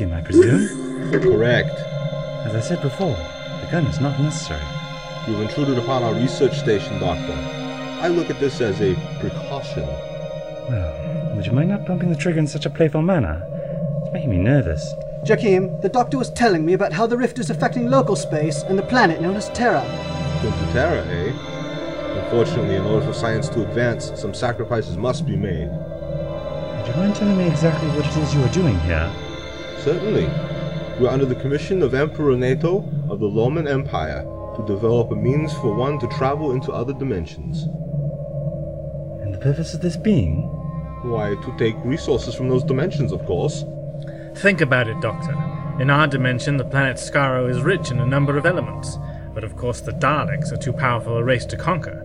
Jakim, I presume? Correct. As I said before, the gun is not necessary. You've intruded upon our research station, Doctor. I look at this as a precaution. Well, would you mind not pumping the trigger in such a playful manner? It's making me nervous. Jakim, the doctor was telling me about how the rift is affecting local space and the planet known as Terra. Into Terra, eh? Unfortunately, in order for science to advance, some sacrifices must be made. Would you mind telling me exactly what it is you are doing here? Certainly. We're under the commission of Emperor Nato of the Loman Empire to develop a means for one to travel into other dimensions. And the purpose of this being? Why, to take resources from those dimensions, of course. Think about it, Doctor. In our dimension, the planet Skaro is rich in a number of elements, but of course the Daleks are too powerful a race to conquer.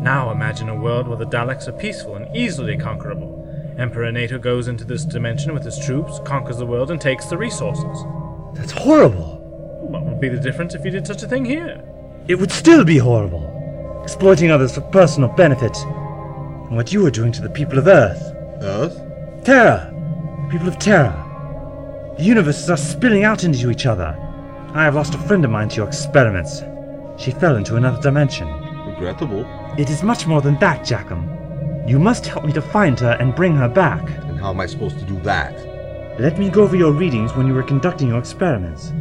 Now imagine a world where the Daleks are peaceful and easily conquerable. Emperor Nato goes into this dimension with his troops, conquers the world, and takes the resources. That's horrible! What would be the difference if you did such a thing here? It would still be horrible. Exploiting others for personal benefit. And what you are doing to the people of Earth. Earth? Terra! The people of Terra. The universes are spilling out into each other. I have lost a friend of mine to your experiments. She fell into another dimension. Regrettable. It is much more than that, Jackham. You must help me to find her and bring her back. And how am I supposed to do that? Let me go over your readings when you were conducting your experiments.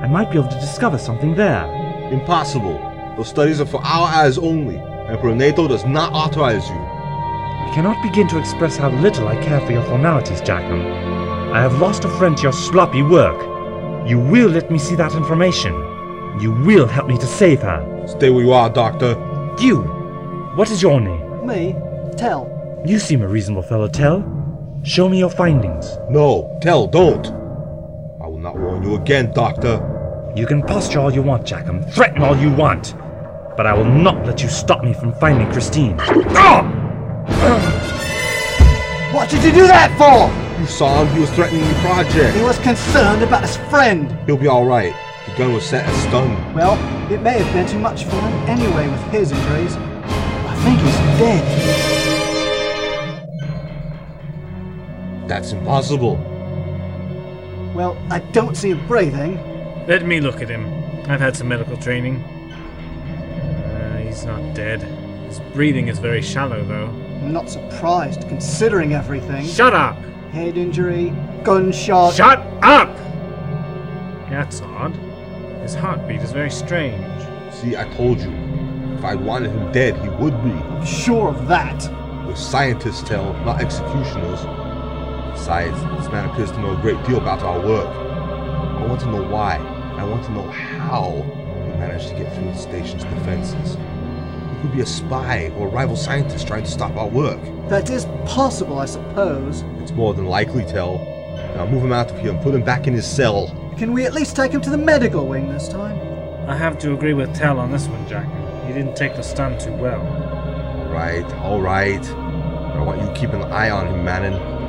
I might be able to discover something there. Impossible. Those studies are for our eyes only. Emperor Nato does not authorize you. I cannot begin to express how little I care for your formalities, Jackham. I have lost a friend to your sloppy work. You will let me see that information. You will help me to save her. Stay where you are, Doctor. You! What is your name? Me? Tell. You seem a reasonable fellow, Tell. Show me your findings. No, tell, don't. I will not warn you again, Doctor. You can posture all you want, Jackham. Threaten all you want. But I will not let you stop me from finding Christine. Ah! What did you do that for? You saw him, he was threatening the project. He was concerned about his friend. He'll be alright. The gun was set as stun. Well, it may have been too much for him anyway with his injuries. I think he's dead. That's impossible. Well, I don't see him breathing. Let me look at him. I've had some medical training. Uh, he's not dead. His breathing is very shallow, though. I'm not surprised, considering everything. Shut up! Head injury, gunshot. Shut up! That's odd. His heartbeat is very strange. See, I told you. If I wanted him dead, he would be. I'm sure of that. We're scientists, tell, not executioners. Besides, this man appears to know a great deal about our work. I want to know why. I want to know how he managed to get through the station's defenses. He could be a spy or a rival scientist trying to stop our work. That is possible, I suppose. It's more than likely, Tell. Now move him out of here and put him back in his cell. Can we at least take him to the medical wing this time? I have to agree with Tell on this one, Jack. He didn't take the stun too well. Right, alright. I want you to keep an eye on him, Manon.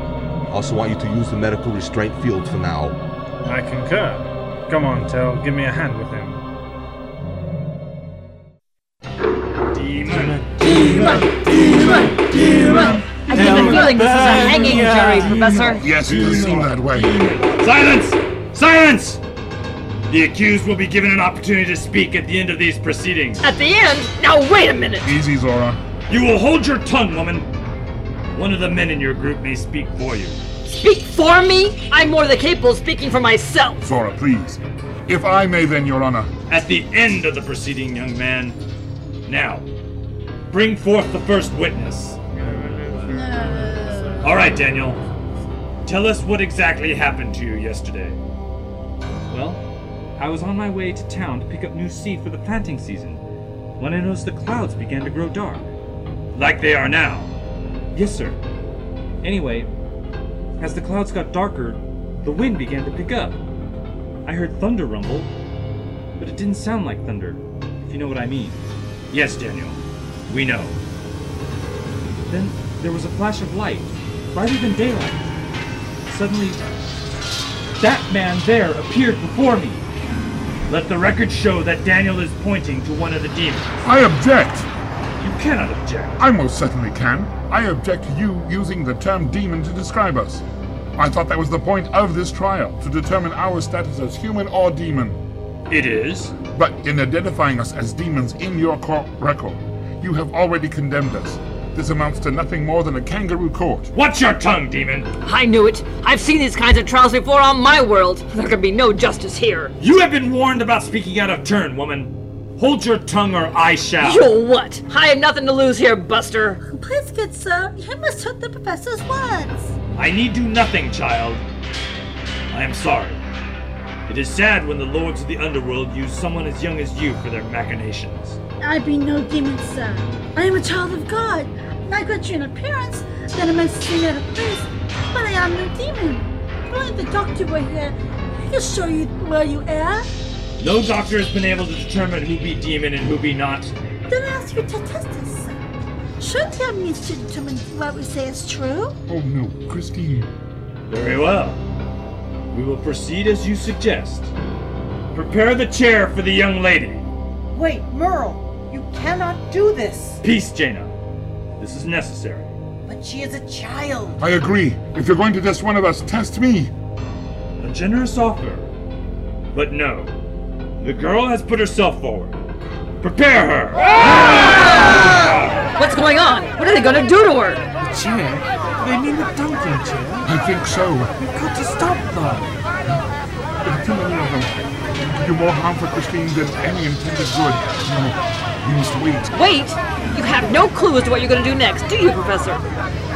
I also want you to use the medical restraint field for now. I concur. Come on, Tell, give me a hand with him. Demon! Demon! Demon! Demon! I get the feeling this is a hanging jury, Professor. Yes, it does seem that way. Silence! Silence! The accused will be given an opportunity to speak at the end of these proceedings. At the end? Now wait a minute. Easy, Zora. You will hold your tongue, woman. One of the men in your group may speak for you. Speak for me? I'm more than capable of speaking for myself. Zora, please. If I may, then, Your Honor. At the end of the proceeding, young man. Now, bring forth the first witness. All right, Daniel. Tell us what exactly happened to you yesterday. Well, I was on my way to town to pick up new seed for the planting season when I noticed the clouds began to grow dark. Like they are now. Yes, sir. Anyway, as the clouds got darker, the wind began to pick up. I heard thunder rumble, but it didn't sound like thunder, if you know what I mean. Yes, Daniel. We know. Then there was a flash of light, brighter than daylight. Suddenly, that man there appeared before me. Let the record show that Daniel is pointing to one of the demons. I object! You cannot object. I most certainly can. I object to you using the term demon to describe us. I thought that was the point of this trial, to determine our status as human or demon. It is. But in identifying us as demons in your court record, you have already condemned us. This amounts to nothing more than a kangaroo court. Watch your tongue, demon! I knew it. I've seen these kinds of trials before on my world. There can be no justice here. You have been warned about speaking out of turn, woman. Hold your tongue or I shall. You what? I have nothing to lose here, Buster. Please, good sir, you must hurt the professor's words. I need do nothing, child. I am sorry. It is sad when the lords of the underworld use someone as young as you for their machinations. I be no demon, sir. I am a child of God. I Not greater in appearance than a messy at a place, but I am no demon. If only the doctor were here, he'll show you where you are. No doctor has been able to determine who be demon and who be not. Then I ask you to test us, sir. Surely that means to determine what we say is true. Oh no, Christine. Very well. We will proceed as you suggest. Prepare the chair for the young lady. Wait, Merle, you cannot do this. Peace, Jaina. This is necessary. But she is a child. I agree. If you're going to test one of us, test me. A generous offer. But no. The girl has put herself forward. Prepare her! Ah! What's going on? What are they gonna do to her? The chair? They mean the dunking chair? I think so. We've got to stop them. There are too many of them. To do more harm for Christine than any intended good. No, we must wait. Wait! You have no clue as to what you're gonna do next, do you, Professor?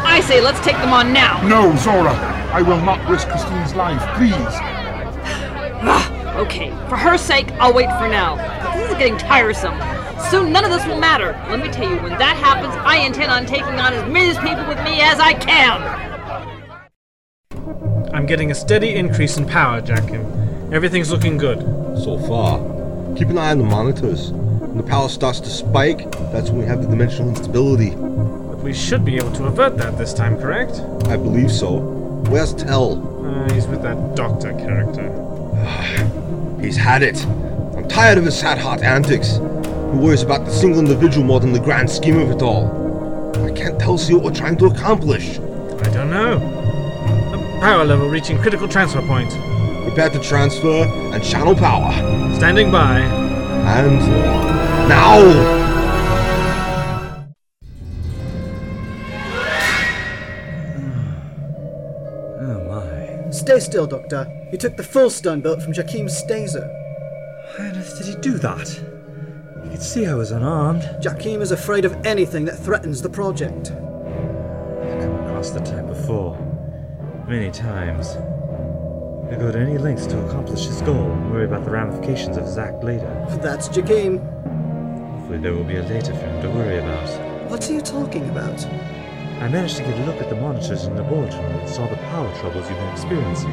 I say let's take them on now. No, Zora. I will not risk Christine's life. Please. Okay, for her sake, I'll wait for now. This is getting tiresome. Soon none of this will matter. Let me tell you, when that happens, I intend on taking on as many people with me as I can. I'm getting a steady increase in power, Jackin. Everything's looking good. So far. Keep an eye on the monitors. When the power starts to spike, that's when we have the dimensional instability. But we should be able to avert that this time, correct? I believe so. Where's Tell? Uh, he's with that doctor character. He's had it. I'm tired of his sad heart antics. He worries about the single individual more than the grand scheme of it all. I can't tell see what we're trying to accomplish. I don't know. A power level reaching critical transfer point. Prepare to transfer and channel power. Standing by. And now! Stay still, Doctor. He took the full stun belt from Jakim's staser. Why on earth did he do that? You could see I was unarmed. Jakim is afraid of anything that threatens the project. I've come across the type before. Many times. He'll go to any lengths to accomplish his goal and worry about the ramifications of his act later. That's Jakim. Hopefully there will be a later for him to worry about. What are you talking about? I managed to get a look at the monitors in the boardroom and saw the power troubles you've been experiencing.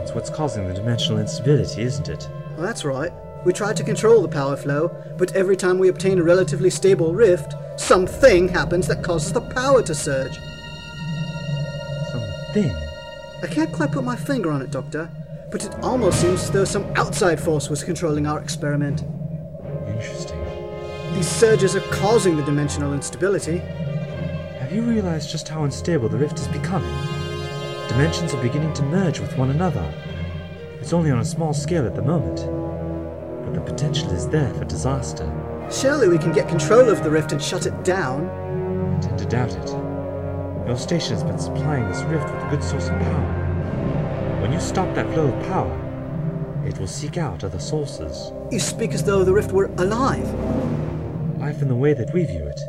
It's what's causing the dimensional instability, isn't it? Well, that's right. We tried to control the power flow, but every time we obtain a relatively stable rift, something happens that causes the power to surge. Something? I can't quite put my finger on it, Doctor, but it almost seems as though some outside force was controlling our experiment. Interesting. These surges are causing the dimensional instability. Have you realized just how unstable the rift is becoming? Dimensions are beginning to merge with one another. It's only on a small scale at the moment, but the potential is there for disaster. Surely we can get control of the rift and shut it down. I tend to doubt it. Your station has been supplying this rift with a good source of power. When you stop that flow of power, it will seek out other sources. You speak as though the rift were alive. Life in the way that we view it.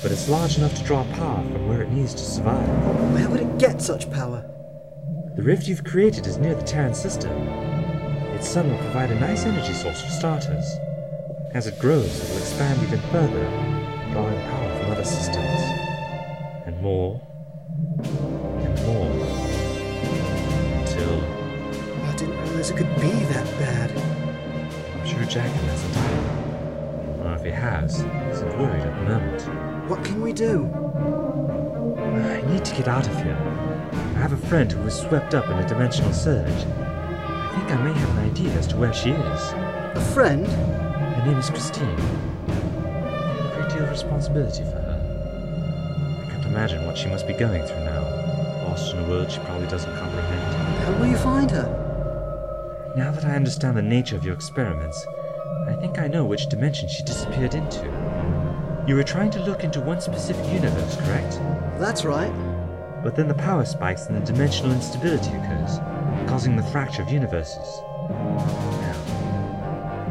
But it's large enough to draw power from where it needs to survive. Where would it get such power? The rift you've created is near the Terran system. Its sun will provide a nice energy source for starters. As it grows, it will expand even further, drawing power from other systems. And more. And more. Until. I didn't realize it could be that bad. I'm sure Jack hasn't either. If he has, isn't worried at the moment. What can we do? I need to get out of here. I have a friend who was swept up in a dimensional surge. I think I may have an idea as to where she is. A friend? Her name is Christine. I have a great deal of responsibility for her. I can't imagine what she must be going through now, lost in a world she probably doesn't comprehend. How will you find her? Now that I understand the nature of your experiments, I think I know which dimension she disappeared into. You were trying to look into one specific universe, correct? That's right. But then the power spikes and the dimensional instability occurs, causing the fracture of universes. Now,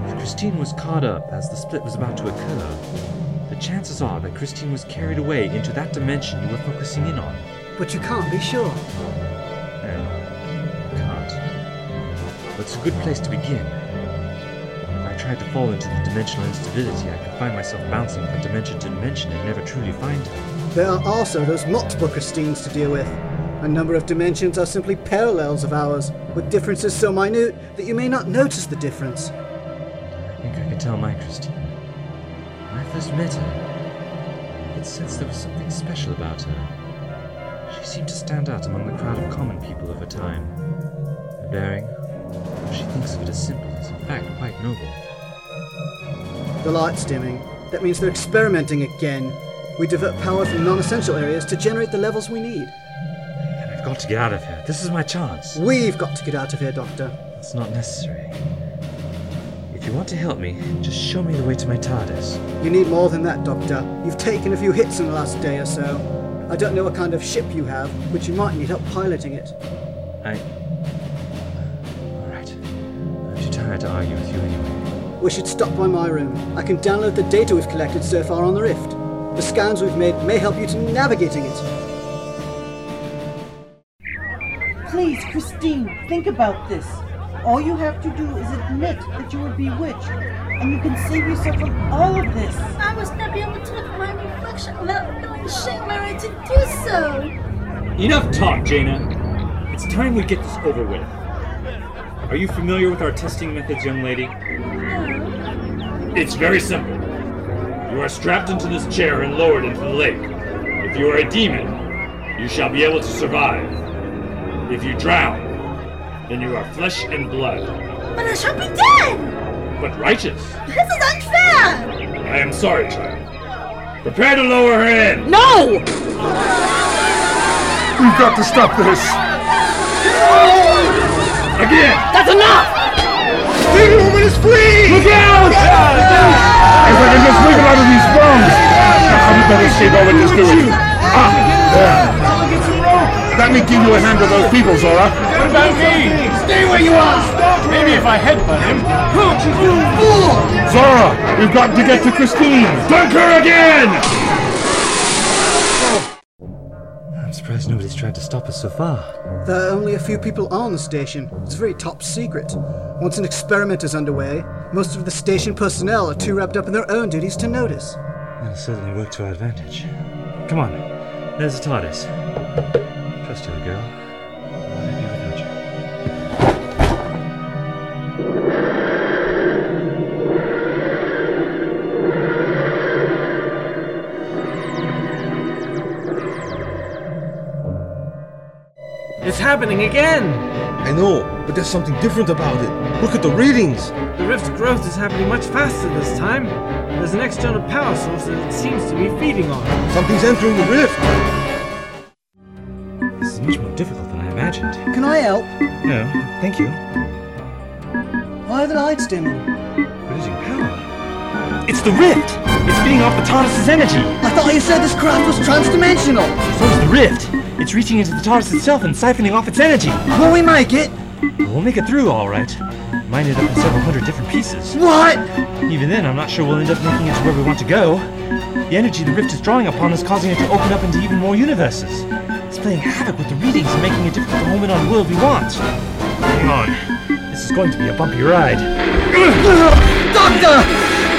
if Christine was caught up as the split was about to occur, the chances are that Christine was carried away into that dimension you were focusing in on. But you can't be sure. No, can't. But it's a good place to begin. I tried to fall into the dimensional instability, I could find myself bouncing from dimension to dimension and never truly find her. There are also those multiple Christines to deal with. A number of dimensions are simply parallels of ours, with differences so minute that you may not notice the difference. I think I can tell my Christine. When I first met her, I could sense there was something special about her. She seemed to stand out among the crowd of common people of her time. Her bearing, though she thinks of it as simple, is in fact quite noble. The light's dimming. That means they're experimenting again. We divert power from non essential areas to generate the levels we need. I've got to get out of here. This is my chance. We've got to get out of here, Doctor. It's not necessary. If you want to help me, just show me the way to my TARDIS. You need more than that, Doctor. You've taken a few hits in the last day or so. I don't know what kind of ship you have, but you might need help piloting it. I. Alright. I'm too tired to argue with you anyway. We should stop by my room. I can download the data we've collected so far on the Rift. The scans we've made may help you to navigating it. Please, Christine, think about this. All you have to do is admit that you were bewitched, and you can save yourself from all of this. I must not be able to look at my reflection without feeling ashamed when I to do so. Enough talk, Jaina. It's time we get this over with. Are you familiar with our testing methods, young lady? It's very simple. You are strapped into this chair and lowered into the lake. If you are a demon, you shall be able to survive. If you drown, then you are flesh and blood, But I shall be dead! but righteous. This is unfair! I am sorry, child. Prepare to lower her in. No! We've got to stop this! Again! That's enough! Is free! Look out! If I can just wiggle out of these bones! We better see what we're just doing. Ah, there. Let me give you a hand to those people, Zora. What about me? Stay where you are! Maybe if I headbutt him. Zora, we've got to get to Christine. Dunk her again! Surprised nobody's tried to stop us so far. There are only a few people on the station. It's very top secret. Once an experiment is underway, most of the station personnel are too wrapped up in their own duties to notice. That'll certainly work to our advantage. Come on, there's the TARDIS. Trust you, girl. Happening again! I know, but there's something different about it. Look at the readings. The rift's growth is happening much faster this time. There's an external power source that it seems to be feeding on. Something's entering the rift. This is much more difficult than I imagined. Can I help? No, thank you. Why are the lights dimming? We're losing power. It's the rift! It's feeding off the TARDIS's energy! I thought you said this craft was transdimensional. So is the rift! It's reaching into the TARDIS itself and siphoning off its energy! Will we make it? We'll make it through, all right. Might it up in several hundred different pieces. What? Even then, I'm not sure we'll end up making it to where we want to go. The energy the rift is drawing upon is causing it to open up into even more universes. It's playing havoc with the readings and making it difficult to home in on the world we want. Hang on. This is going to be a bumpy ride. Doctor!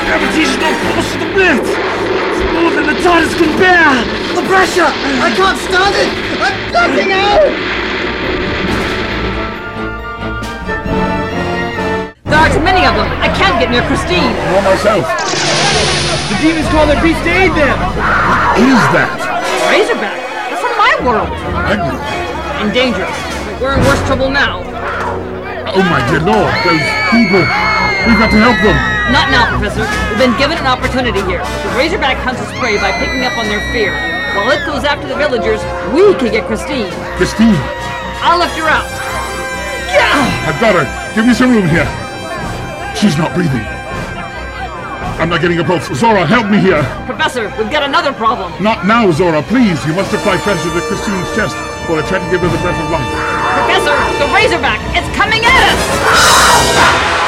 Gravitational force of the rift! It's more than the TARDIS can bear! The pressure! I can't stand it! I'm blacking out! There are too many of them. I can't get near Christine. Nor myself. The demons call their beast to aid them! Who is that? Razorback. They're from my world. Magna. And dangerous. We're in worse trouble now. Oh my dear lord, those people. We've got to help them. Not now, Professor. We've been given an opportunity here. The Razorback hunts us prey by picking up on their fear. While it goes after the villagers, we can get Christine. Christine, I'll lift her out. Yeah! I've got her. Give me some room here. She's not breathing. I'm not getting a pulse. Zora, help me here. Professor, we've got another problem. Not now, Zora, please. You must apply pressure to Christine's chest while I try to give her the breath of life. Professor, the Razorback, it's coming at us!